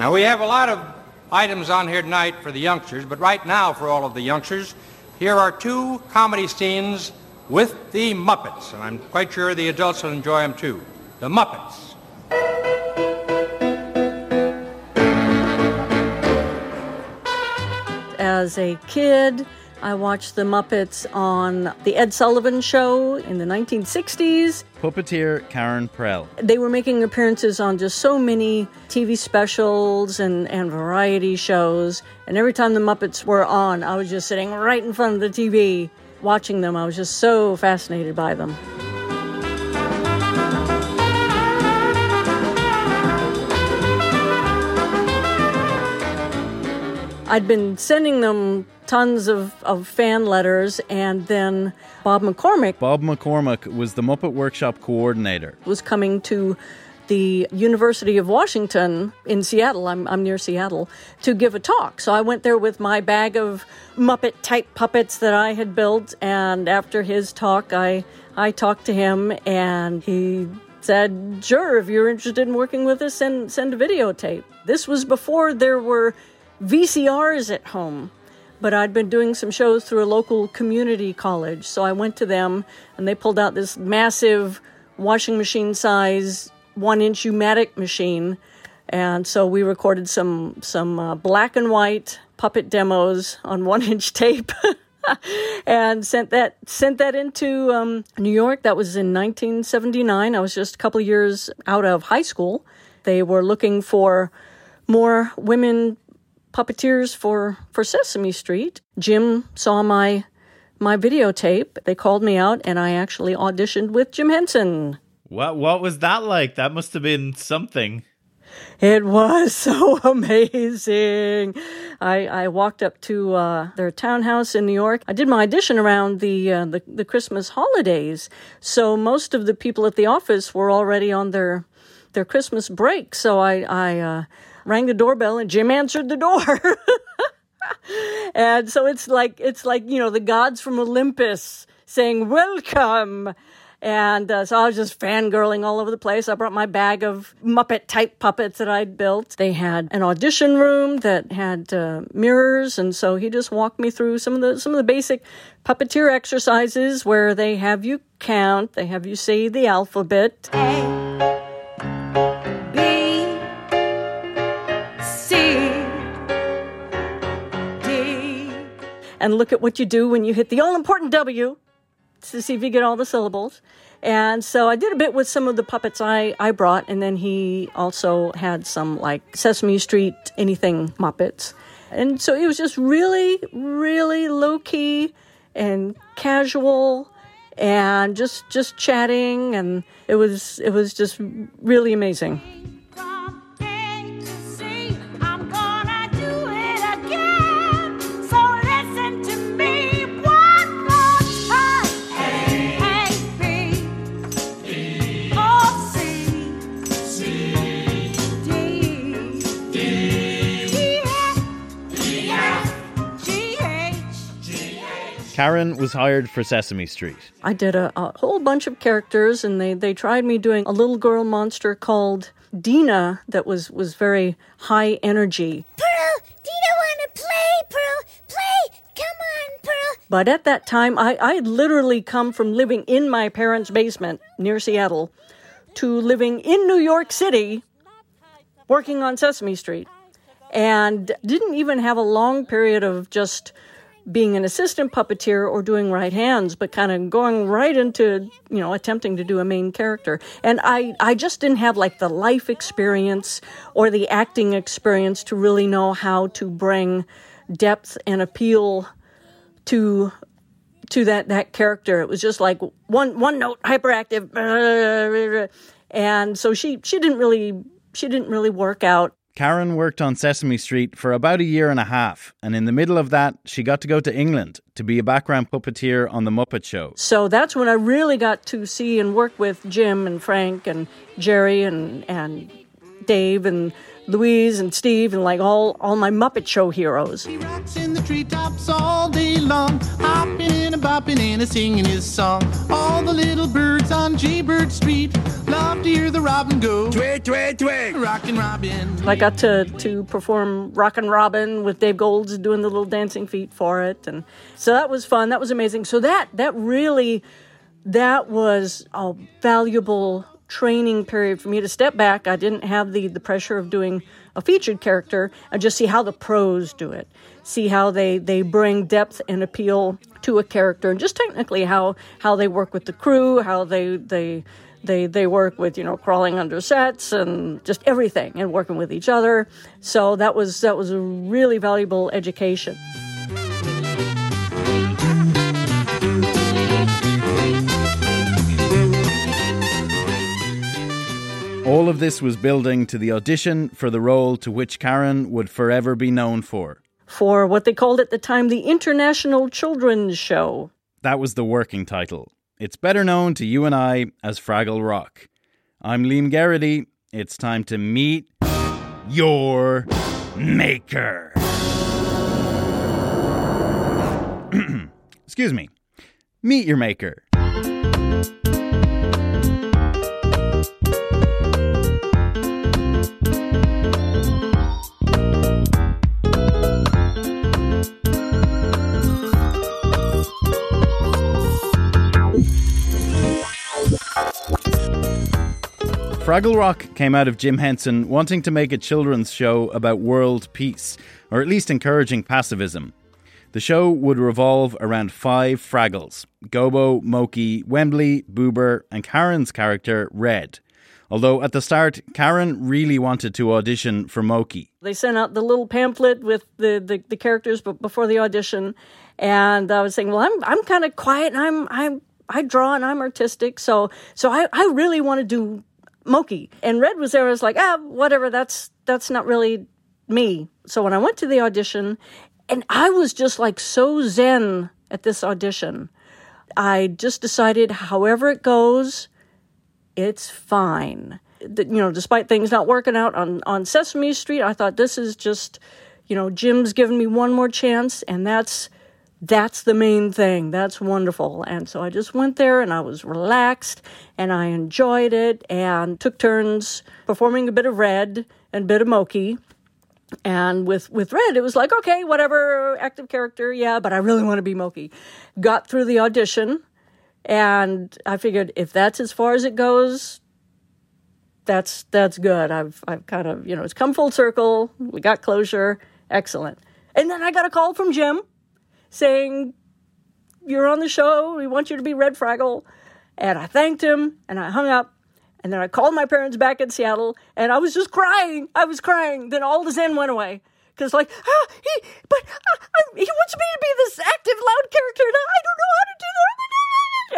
Now, we have a lot of items on here tonight for the youngsters, but right now, for all of the youngsters, here are two comedy scenes with the Muppets, and I'm quite sure the adults will enjoy them too. The Muppets. As a kid, I watched the Muppets on The Ed Sullivan Show in the 1960s. Puppeteer Karen Prell. They were making appearances on just so many TV specials and, and variety shows. And every time the Muppets were on, I was just sitting right in front of the TV watching them. I was just so fascinated by them. I'd been sending them tons of, of fan letters, and then Bob McCormick Bob McCormick was the Muppet Workshop coordinator. was coming to the University of Washington in Seattle. I'm, I'm near Seattle to give a talk. So I went there with my bag of Muppet type puppets that I had built. And after his talk, I, I talked to him and he said, Sure, if you're interested in working with us, send, send a videotape. This was before there were VCRs at home but I'd been doing some shows through a local community college. So I went to them and they pulled out this massive washing machine size one inch U-matic machine. And so we recorded some some uh, black and white puppet demos on one inch tape. and sent that sent that into um, New York. That was in 1979. I was just a couple years out of high school. They were looking for more women puppeteers for for Sesame Street. Jim saw my my videotape. They called me out, and I actually auditioned with Jim Henson. What what was that like? That must have been something. It was so amazing. I, I walked up to uh, their townhouse in New York. I did my audition around the, uh, the the Christmas holidays, so most of the people at the office were already on their their Christmas break. So I I uh, rang the doorbell and Jim answered the door. and so it's like it's like you know the gods from Olympus saying welcome. And uh, so I was just fangirling all over the place. I brought my bag of Muppet type puppets that I'd built. They had an audition room that had uh, mirrors, and so he just walked me through some of the some of the basic puppeteer exercises where they have you count, they have you say the alphabet. And look at what you do when you hit the all important W to see if you get all the syllables. And so I did a bit with some of the puppets I, I brought, and then he also had some like Sesame Street anything Muppets. And so it was just really, really low key and casual and just just chatting and it was it was just really amazing. Karen was hired for Sesame Street. I did a, a whole bunch of characters, and they, they tried me doing a little girl monster called Dina that was, was very high energy. Pearl, do you want to play, Pearl? Play! Come on, Pearl. But at that time, I, I had literally come from living in my parents' basement near Seattle to living in New York City working on Sesame Street. And didn't even have a long period of just being an assistant puppeteer or doing right hands, but kind of going right into, you know, attempting to do a main character. And I, I just didn't have like the life experience or the acting experience to really know how to bring depth and appeal to to that that character. It was just like one one note, hyperactive, and so she she didn't really she didn't really work out. Karen worked on Sesame Street for about a year and a half, and in the middle of that, she got to go to England to be a background puppeteer on The Muppet Show. So that's when I really got to see and work with Jim and Frank and Jerry and and Dave and Louise and Steve and like all all my Muppet Show heroes. He rocks in the treetops all day long, hopping and a bopping and a singing his song. All the little birds on Jaybird Street love to hear the robin go. Twig, twig, twig. Rockin' Robin. I got to to perform Rockin' Robin with Dave Goelz doing the little dancing feet for it, and so that was fun. That was amazing. So that that really that was a valuable training period for me to step back. I didn't have the the pressure of doing a featured character and just see how the pros do it. See how they they bring depth and appeal to a character and just technically how how they work with the crew, how they they they they work with you know crawling under sets and just everything and working with each other. So that was that was a really valuable education. All of this was building to the audition for the role to which Karen would forever be known for. For what they called at the time the International Children's Show. That was the working title. It's better known to you and I as Fraggle Rock. I'm Liam Garrity. It's time to meet your maker. Excuse me. Meet your maker. Fraggle Rock came out of Jim Henson wanting to make a children's show about world peace, or at least encouraging pacifism. The show would revolve around five Fraggles Gobo, Mokey, Wembley, Boober, and Karen's character, Red. Although at the start, Karen really wanted to audition for Mokey. They sent out the little pamphlet with the, the, the characters before the audition, and I was saying, well, I'm I'm kind of quiet, and I'm I'm I draw and I'm artistic, so so I, I really want to do Mokey. And Red was there. I was like, ah, whatever. That's that's not really me. So when I went to the audition, and I was just like so zen at this audition, I just decided, however it goes, it's fine. You know, despite things not working out on, on Sesame Street, I thought this is just, you know, Jim's given me one more chance, and that's that's the main thing. That's wonderful. And so I just went there and I was relaxed and I enjoyed it and took turns performing a bit of Red and a bit of Mokey. And with, with Red, it was like, okay, whatever, active character, yeah, but I really want to be Mokey. Got through the audition and I figured if that's as far as it goes, that's that's good. I've I've kind of you know it's come full circle. We got closure. Excellent. And then I got a call from Jim saying, You're on the show. We want you to be Red Fraggle. And I thanked him and I hung up. And then I called my parents back in Seattle and I was just crying. I was crying. Then all the zen went away. Because, like, ah, he, but uh, he wants me to be this active, loud character and I don't know how to do that.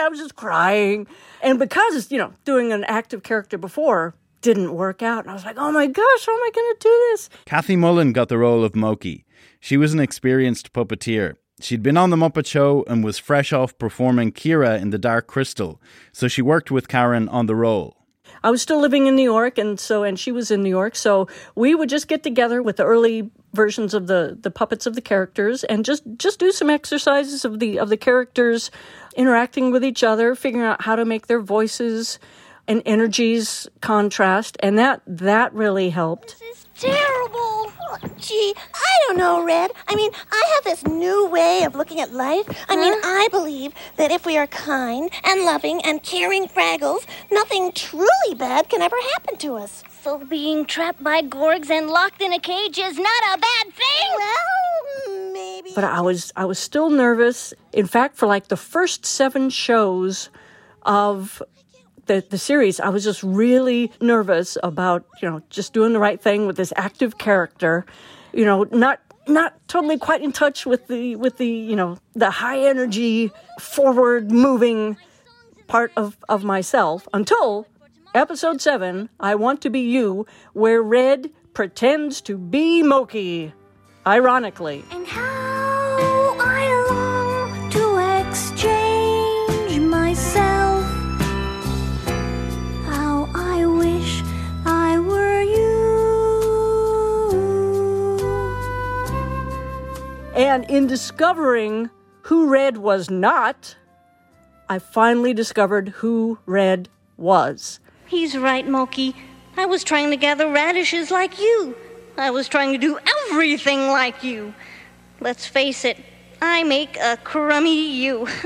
I was just crying. And because, you know, doing an active character before didn't work out, and I was like, oh my gosh, how am I going to do this? Kathy Mullen got the role of Mokey. She was an experienced puppeteer. She'd been on The Muppet Show and was fresh off performing Kira in The Dark Crystal, so she worked with Karen on the role. I was still living in New York, and so and she was in New York, so we would just get together with the early versions of the the puppets of the characters, and just just do some exercises of the of the characters interacting with each other, figuring out how to make their voices and energies contrast, and that that really helped. This is terrible. Gee, I don't know, Red. I mean, I have this new way of looking at life. I mean, I believe that if we are kind and loving and caring Fraggles, nothing truly bad can ever happen to us. So being trapped by Gorgs and locked in a cage is not a bad thing? Well, maybe. but I was I was still nervous. In fact, for like the first seven shows of the the series, I was just really nervous about you know just doing the right thing with this active character, you know, not not totally quite in touch with the with the you know the high energy forward moving part of of myself until episode 7 I want to be you where red pretends to be Mokey ironically And in discovering who Red was not, I finally discovered who Red was. He's right, Mokey. I was trying to gather radishes like you. I was trying to do everything like you. Let's face it, I make a crummy you.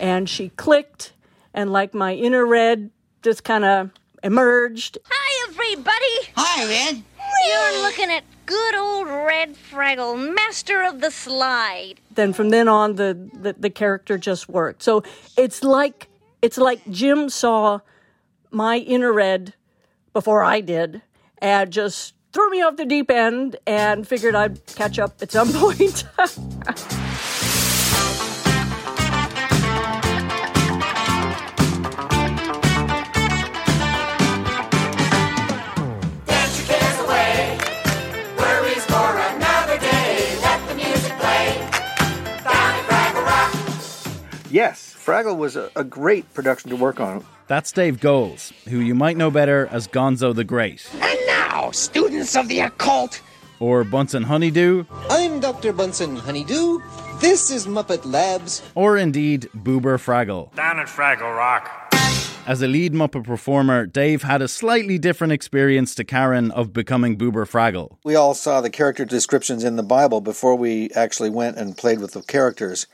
And she clicked, and like my inner Red just kind of emerged. Hi, everybody! Hi, Red. You're looking at good old Red Fraggle, master of the slide. Then from then on, the, the, the character just worked. So it's like it's like Jim saw my inner Red before I did, and just threw me off the deep end, and figured I'd catch up at some point. Yes, Fraggle was a, a great production to work on. That's Dave Goelz, who you might know better as Gonzo the Great, And now, students of the occult, or Bunsen Honeydew, I'm Dr. Bunsen Honeydew. This is Muppet Labs. or indeed Boober Fraggle. Down at Fraggle Rock. As a lead Muppet performer, Dave had a slightly different experience to Karen of becoming Boober Fraggle. We all saw the character descriptions in the Bible before we actually went and played with the characters.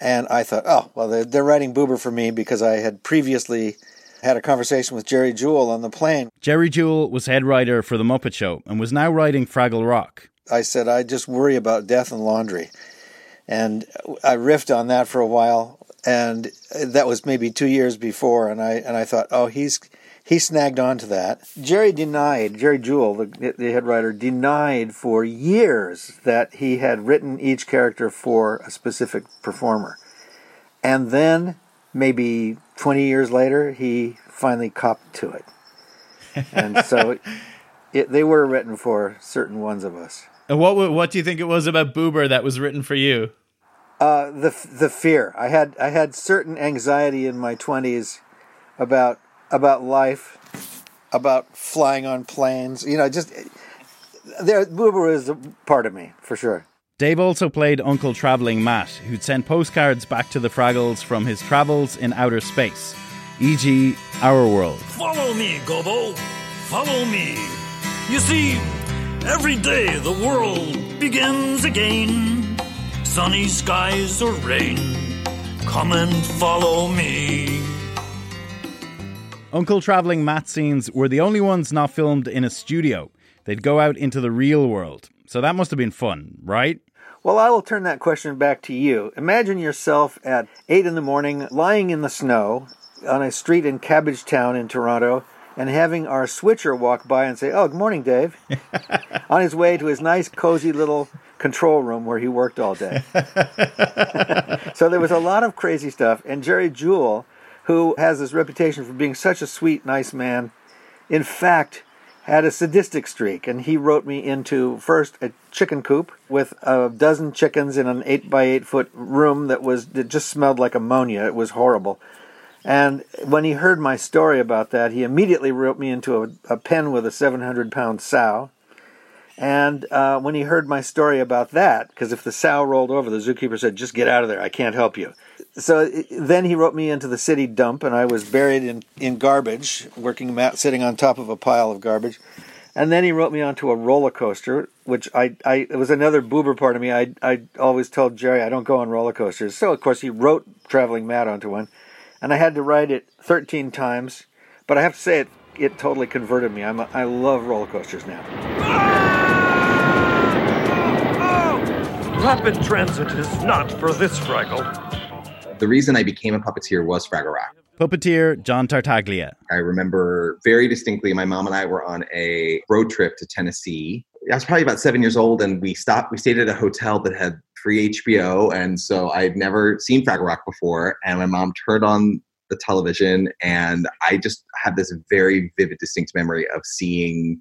And I thought, oh, well, they're, they're writing Boober for me because I had previously had a conversation with Jerry Juhl on the plane. Jerry Juhl was head writer for The Muppet Show and was now writing Fraggle Rock. I said, I just worry about death and laundry. And I riffed on that for a while. And that was maybe two years before. And I, and I thought, oh, he's, he snagged onto that. Jerry denied, Jerry Juhl, the, the head writer, denied for years that he had written each character for a specific performer. And then, maybe 20 years later, he finally copped to it. And so it, they were written for certain ones of us. And what what do you think it was about Boober that was written for you? Uh, the the fear. I had I had certain anxiety in my twenties about about life, about flying on planes. You know, just there. Boober is a part of me for sure. Dave also played Uncle Traveling Matt, who'd send postcards back to the Fraggles from his travels in outer space, e.g., Our World. Follow me, Gobo. Follow me. You see, every day the world begins again. Sunny skies or rain. Come and follow me. Uncle Traveling Matt scenes were the only ones not filmed in a studio. They'd go out into the real world. So that must have been fun, right? Well, I will turn that question back to you. Imagine yourself at eight in the morning, lying in the snow on a street in Cabbage Town in Toronto, and having our switcher walk by and say, "Oh, good morning, Dave," on his way to his nice, cozy little control room where he worked all day. so there was a lot of crazy stuff, and Jerry Juhl, who has this reputation for being such a sweet, nice man, in fact had a sadistic streak, and he wrote me into first a chicken coop with a dozen chickens in an eight by eight foot room that was that just smelled like ammonia. It was horrible. And when he heard my story about that, he immediately wrote me into a, a pen with a 700 pound sow. And uh, when he heard my story about that, because if the sow rolled over, the zookeeper said, "Just get out of there. I can't help you." So then he wrote me into the city dump, and I was buried in, in garbage, working Matt sitting on top of a pile of garbage. And then he wrote me onto a roller coaster, which I, I it was another boober part of me. I I always told Jerry I don't go on roller coasters. So of course he wrote Traveling Matt onto one, and I had to ride it 13 times. But I have to say it it totally converted me. I'm a, I love roller coasters now. Rapid transit is not for this Fraggle. The reason I became a puppeteer was Fraggle Rock. Puppeteer John Tartaglia. I remember very distinctly my mom and I were on a road trip to Tennessee. I was probably about seven years old, and we stopped. We stayed at a hotel that had free HBO, and so I'd never seen Fraggle Rock before. And my mom turned on the television, and I just had this very vivid, distinct memory of seeing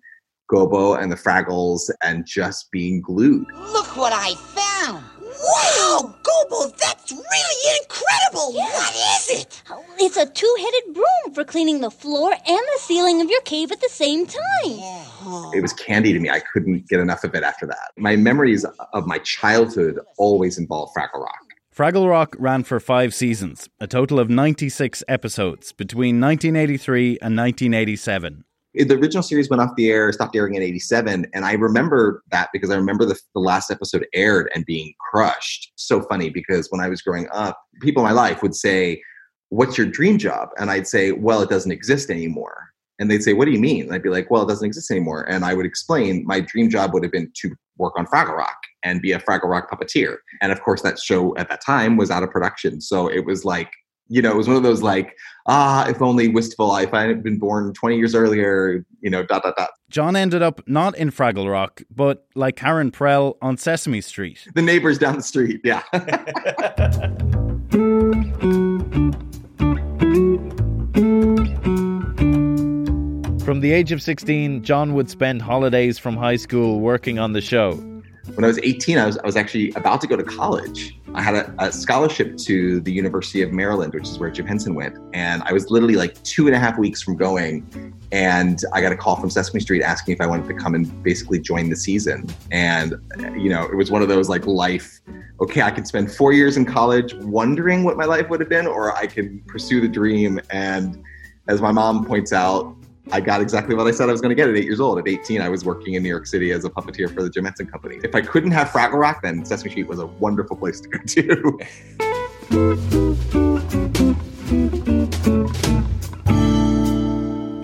Gobo and the Fraggles and just being glued. Look what I found! Wow, Gobo, that It's really incredible. What is it? Oh, It's a two headed broom for cleaning the floor and the ceiling of your cave at the same time. It was candy to me. I couldn't get enough of it after that. My memories of my childhood always involve Fraggle Rock. Fraggle Rock ran for five seasons, a total of 96 episodes between 1983 and 1987. The original series went off the air, stopped airing in 87. And I remember that because I remember the, the last episode aired and being crushed. So funny because when I was growing up, people in my life would say, What's your dream job? And I'd say, Well, it doesn't exist anymore. And they'd say, What do you mean? And I'd be like, Well, it doesn't exist anymore. And I would explain my dream job would have been to work on Fraggle Rock and be a Fraggle Rock puppeteer. And of course, that show at that time was out of production. So it was like, you know, it was one of those like, ah, if only wistful, if I had been born 20 years earlier, you know, dot, dot, dot. John ended up not in Fraggle Rock, but like Karen Prell on Sesame Street. The neighbors down the street, yeah. From the age of 16, John would spend holidays from high school working on the show. when I was 18, I was, I was actually about to go to college. I had a, a scholarship to the University of Maryland, which is where Jim Henson went. And I was literally like two and a half weeks from going. And I got a call from Sesame Street asking if I wanted to come and basically join the season. And, you know, it was one of those like life, okay, I could spend four years in college wondering what my life would have been, or I can pursue the dream. And as my mom points out, I got exactly what I said I was going to get at eight years old. At 18, I was working in New York City as a puppeteer for the Jim Henson Company. If I couldn't have Fraggle Rock, then Sesame Street was a wonderful place to go to.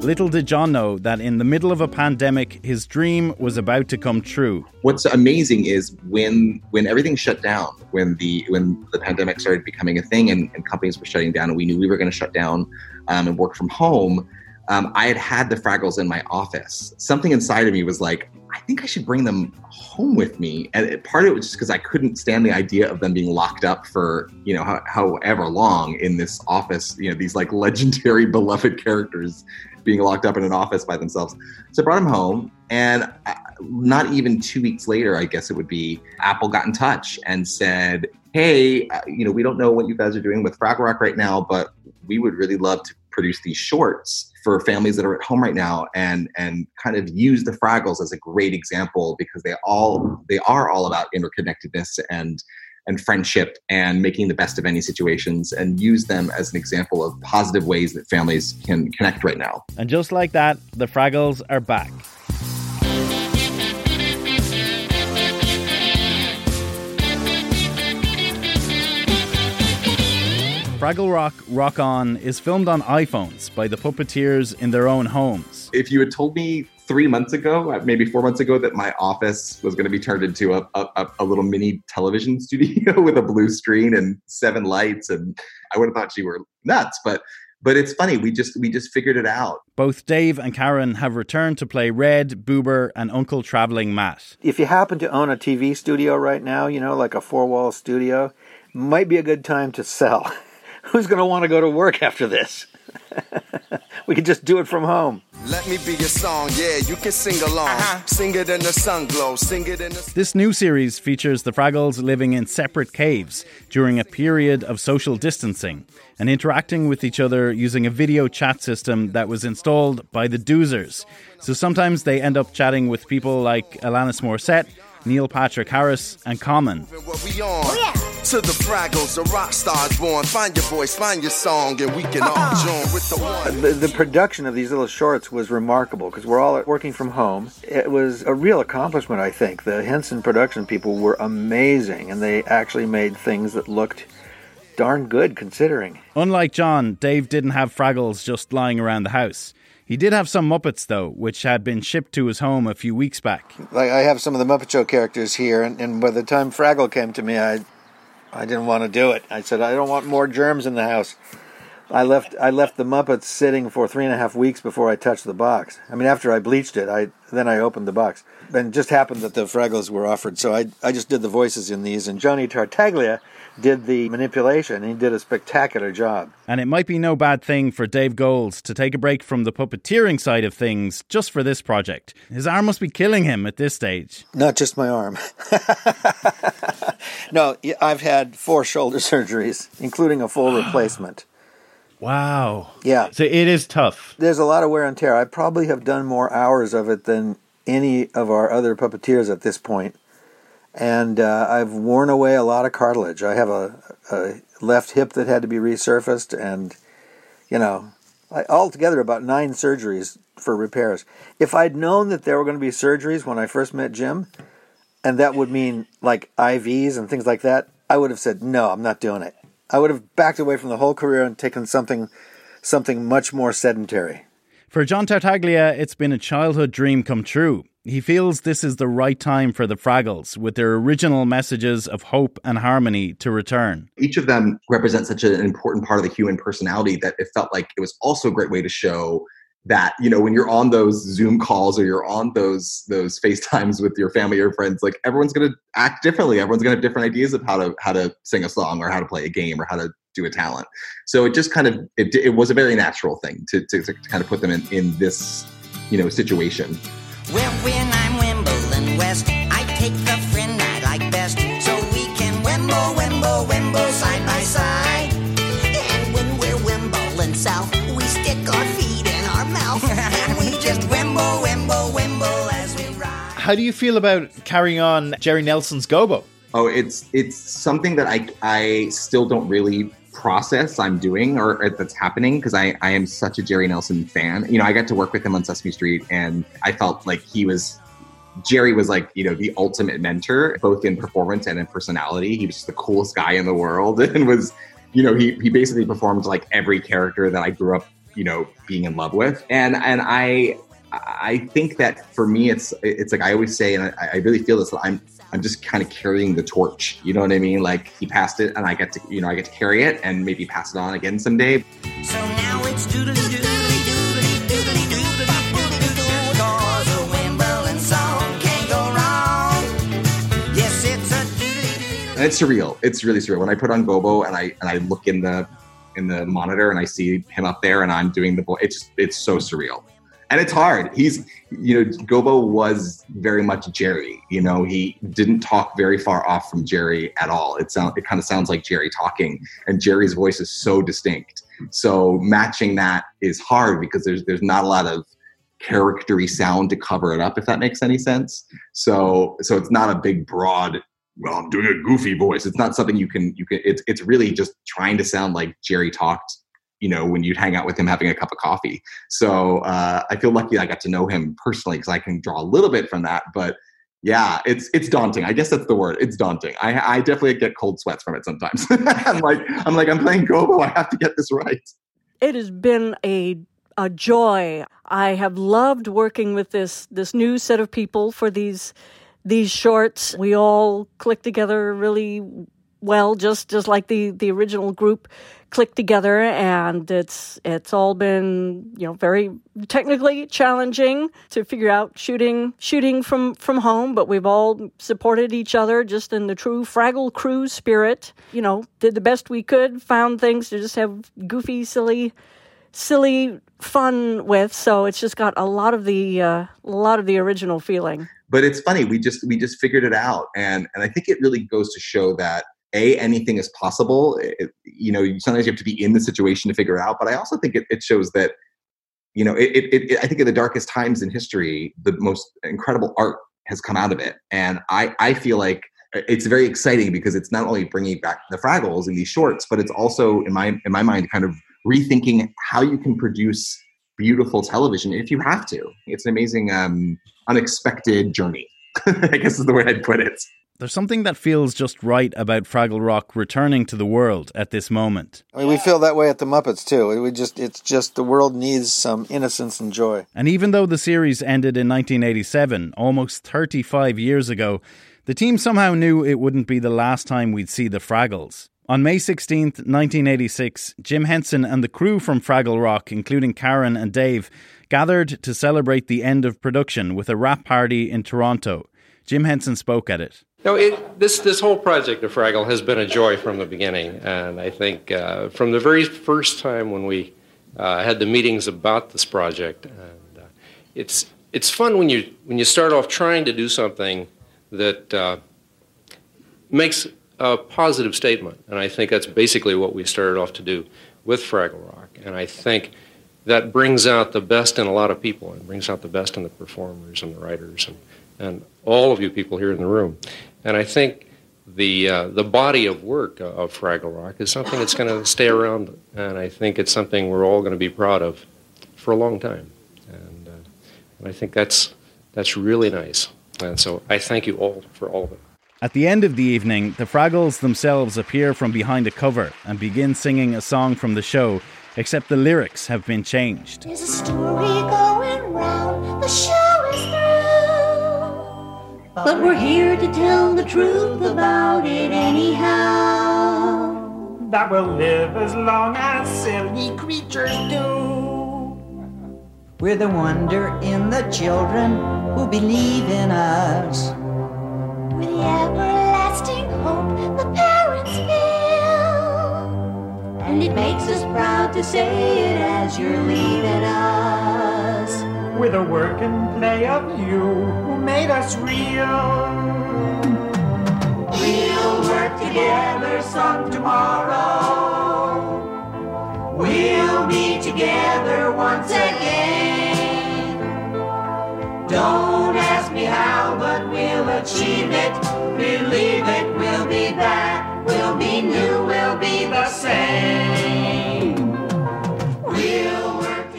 Little did John know that in the middle of a pandemic, his dream was about to come true. What's amazing is when when everything shut down, when the when the pandemic started becoming a thing and, and companies were shutting down, and we knew we were going to shut down um, and work from home. Um, I had had the Fraggles in my office. Something inside of me was like, I think I should bring them home with me. And it, part of it was just because I couldn't stand the idea of them being locked up for, you know, ho- however long in this office, you know, these like legendary beloved characters being locked up in an office by themselves. So I brought them home. And uh, not even two weeks later, I guess it would be, Apple got in touch and said, hey, uh, you know, we don't know what you guys are doing with Fraggle Rock right now, but we would really love to produce these shorts for families that are at home right now and and kind of use the fraggles as a great example because they all they are all about interconnectedness and and friendship and making the best of any situations and use them as an example of positive ways that families can connect right now And just like that, the Fraggles are back. Fraggle Rock Rock On is filmed on iPhones by the puppeteers in their own homes. if you had told me three months ago, uh, maybe four months ago, that my office was going to be turned into a, a, a- a little mini television studio with a blue screen and seven lights, and I would have thought you were nuts. But but it's funny. We just we just figured it out. Both Dave and Karen have returned to play Red, Boober, and Uncle Traveling Matt. If you happen to own a TV studio right now, you know, like a four wall studio, might be a good time to sell. Who's going to want to go to work after this? we could just do it from home. Let me be your song, yeah, you can sing along. Uh-huh. Sing it in the sun glow, sing it in the This new series features the Fraggles living in separate caves during a period of social distancing and interacting with each other using a video chat system that was installed by the Doozers. So sometimes they end up chatting with people like Alanis Morissette, Neil Patrick Harris, and Common. what we on. Oh, to the Fraggles, the rock stars born. Find your voice, find your song, and we can all uh-huh. join with the one. The, the production of these little shorts was remarkable because we're all working from home. It was a real accomplishment, I think. The Henson production people were amazing, and they actually made things that looked darn good considering. Unlike John, Dave didn't have Fraggles just lying around the house. He did have some Muppets, though, which had been shipped to his home a few weeks back. Like I have some of the Muppet Show characters here, and, and by the time Fraggle came to me, I, I didn't want to do it. I said I don't want more germs in the house. I left I left the Muppets sitting for three and a half weeks before I touched the box. I mean, after I bleached it, I then I opened the box. And it just happened that the Fraggles were offered, so I I just did the voices in these, and Johnny Tartaglia did the manipulation. and He did a spectacular job. And it might be no bad thing for Dave Goelz to take a break from the puppeteering side of things just for this project. His arm must be killing him at this stage. Not just my arm. no, I've had four shoulder surgeries, including a full replacement. Wow. Yeah. So it is tough. There's a lot of wear and tear. I probably have done more hours of it than any of our other puppeteers at this. And uh, I've worn away a lot of cartilage. I have a, a left hip that had to be resurfaced, and, you know, I, altogether about nine surgeries for repairs. If I'd known that there were going to be surgeries when I first met Jim, and that would mean like IVs and things like that, I would have said, no, I'm not doing it. I would have backed away from the whole career and taken something something much more sedentary. For John Tartaglia, it's been a childhood dream come true. He feels this is the right time for the Fraggles, with their original messages of hope and harmony, to return. each of them represents such an important part of the human personality that it felt like it was also a great way to show that you know when you're on those zoom calls or you're on those those facetimes with your family or friends like everyone's going to act differently everyone's going to have different ideas of how to how to sing a song or how to play a game or how to do a talent so it just kind of it, it was a very natural thing to, to, to kind of put them in in this you know situation Well, when I'm Wimbledon West, I take the friend I like best. So we can wimble, wimble, wimble side by side. And when we're Wimbledon South, we stick our feet in our mouth. and we just wimble, wimble, wimble as we ride. How do you feel about carrying on Jerry Nelson's Gobo? Oh, it's it's something that I I still don't really process I'm doing or that's happening because I I am such a Jerry Nelson fan. You know, I got to work with him on Sesame Street, and I felt like he was. Jerry was like, you know, the ultimate mentor, both in performance and in personality. He was just the coolest guy in the world and was, you know, he, he basically performed like every character that I grew up, you know, being in love with. And, and I, I think that for me, it's, it's like I always say, and I, I really feel this, that I'm, I'm just kind of carrying the torch. You know what I mean? Like he passed it and I get to, you know, I get to carry it and maybe pass it on again someday. So now it's doodly doodly doodly doodly doodly doodly doo. Cause a Wimbledon song can't go wrong. Yes, it's a doodly and it's surreal. It's really surreal. When I put on Gobo and I and I look in the in the monitor and I see him up there and I'm doing the boy, it's it's so surreal, and it's hard. He's you know Gobo was very much Jerry. You know he didn't talk very far off from Jerry at all. It sound it kind of sounds like Jerry talking, and Jerry's voice is so distinct. So matching that is hard because there's there's not a lot of charactery sound to cover it up if that makes any sense so so it's not a big broad well i'm doing a goofy voice it's not something you can you can it's it's really just trying to sound like jerry talked you know when you'd hang out with him having a cup of coffee. So uh, i feel lucky i got to know him personally because i can draw a little bit from that but yeah it's it's daunting. I guess that's the word. It's daunting. I i definitely get cold sweats from it sometimes. I'm like i'm like i'm playing gobo. I have to get this right. It has been a a joy. I have loved working with this this new set of people for these these shorts. We all click together really well, just just like the the original group clicked together, and it's it's all been you know very technically challenging to figure out shooting shooting from from home, but we've all supported each other just in the true Fraggle Crew spirit. You know, did the best we could, found things to just have goofy, silly silly fun with so it's just got a lot of the uh, a lot of the original feeling but it's funny we just we just figured it out and and i think it really goes to show that a anything is possible. It, you know sometimes you have to be in the situation to figure it out but i also think it, it shows that you know it, it, i think in the darkest times in history the most incredible art has come out of it. And i i feel like it's very exciting because it's not only bringing back the fraggles in these shorts but it's also in my in my mind kind of rethinking how you can produce beautiful television if you have to. It's an amazing um unexpected journey i guess is the way i'd put it There's something that feels just right about Fraggle Rock returning to the world at this moment. I mean, we feel that way at the Muppets too. We just it's just the world needs some innocence and joy. And even though the series ended in 1987, almost 35 years ago, the team somehow knew it wouldn't be the last time we'd see the Fraggles. On May 16, 1986, Jim Henson and the crew from Fraggle Rock, including Karen and Dave, gathered to celebrate the end of production with a wrap party in Toronto. Jim Henson spoke at it. No, it, this this whole project of Fraggle has been a joy from the beginning, and I think uh, from the very first time when we uh, had the meetings about this project, and uh, it's it's fun when you when you start off trying to do something that uh, makes a positive statement. And I think that's basically what we started off to do with Fraggle Rock. And I think that brings out the best in a lot of people and brings out the best in the performers and the writers and, and all of you people here in the room. And I think the, uh, the body of work of Fraggle Rock is something that's going to stay around. And I think it's something we're all going to be proud of for a long time. And, uh, and I think that's, that's really nice. And so I thank you all for all of it. At the end of the evening, the Fraggles themselves appear from behind a cover and begin singing a song from the show, except the lyrics have been changed. But we're here to tell the truth about it anyhow. That we'll live as long as silly creatures do. We're the wonder in the children who believe in us. With the everlasting hope the parents feel. And it makes us proud to say it as you're leaving us. With the work and play of you who made us real. We'll work together some tomorrow. We'll be together once again. Don't ask me how, but we'll achieve it. Believe it, we'll be back. We'll be new, we'll be the same.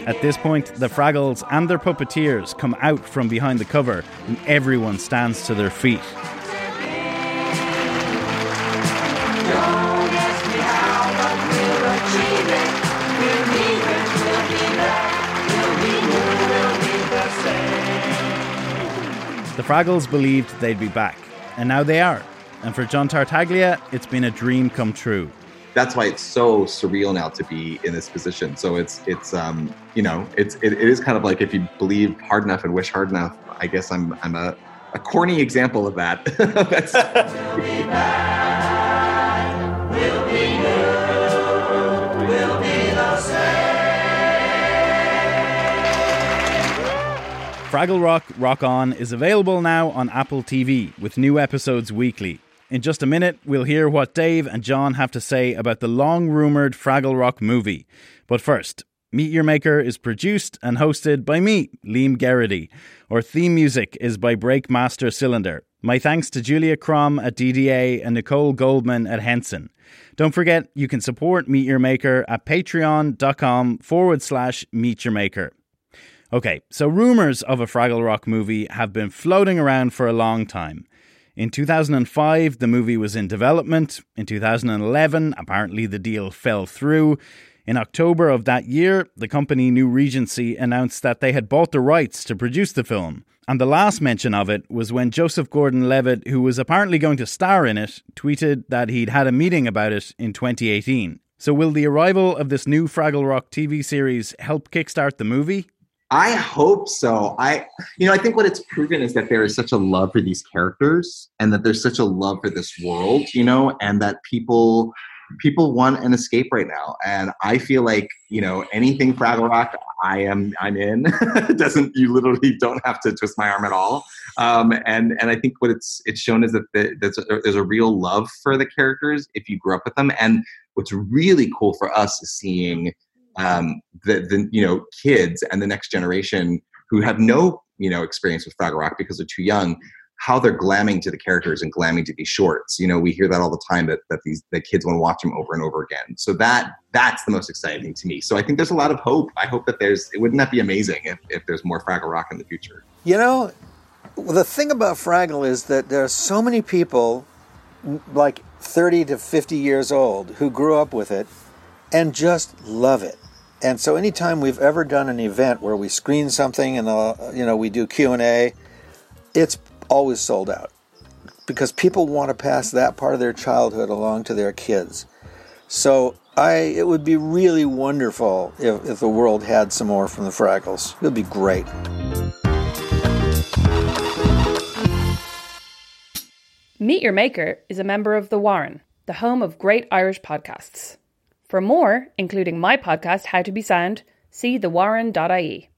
At this point, the Fraggles and their puppeteers come out from behind the cover, and everyone stands to their feet. The Fraggles believed they'd be back, and now they are. And for John Tartaglia, it's been a dream come true. That's why it's so surreal now to be in this position. So it's it's um you know it's it, it is kind of like if you believe hard enough and wish hard enough. I guess I'm I'm a, a corny example of that. That's We'll be new, we'll be the Fraggle Rock Rock On is available now on Apple TV with new episodes weekly. In just a minute, we'll hear what Dave and John have to say about the long rumored Fraggle Rock movie. But first, Meet Your Maker is produced and hosted by me, Liam Garrity. Our theme music is by Breakmaster Cylinder. My thanks to Julia Crom at DDA and Nicole Goldman at Henson. Don't forget, you can support Meet Your Maker at patreon.com forward slash Meet Your Maker. Okay, so rumours of a Fraggle Rock movie have been floating around for a long time. In 2005, the movie was in development. In 2011, apparently the deal fell through. In October of that year, the company New Regency announced that they had bought the rights to produce the film. And the last mention of it was when Joseph Gordon Levitt, who was apparently going to star in it, tweeted that he'd had a meeting about it in 2018. So, will the arrival of this new Fraggle Rock TV series help kickstart the movie? I hope so. I, you know, I think what it's proven is that there is such a love for these characters, and that there's such a love for this world, you know, and that people people want an escape right now. And I feel like you know anything Fraggle Rock, I am I'm in. doesn't you literally don't have to twist my arm at all. Um, and and I think what it's it's shown is that the, there's, a, there's a real love for the characters if you grew up with them. And what's really cool for us is seeing um, the, the you know kids and the next generation who have no you know experience with Fraggle Rock because they're too young, how they're glamming to the characters and glamming to these shorts. You know, we hear that all the time that that these the kids want to watch them over and over again. So that that's the most exciting to me. So I think there's a lot of hope. I hope that there's wouldn't that be amazing if, if there's more Fraggle Rock in the future. You know, the thing about Fraggle is that there are so many people, like 30 to 50 years old, who grew up with it and just love it. And so, anytime we've ever done an event where we screen something and uh, you know we do Q and A, it's always sold out because people want to pass that part of their childhood along to their kids. So, I it would be really wonderful if, if the world had some more from the Fraggles. It would be great. Meet Your Maker is a member of The Warren, the home of great Irish podcasts. For more, including my podcast, How to Be Sound, see thewarren.ie.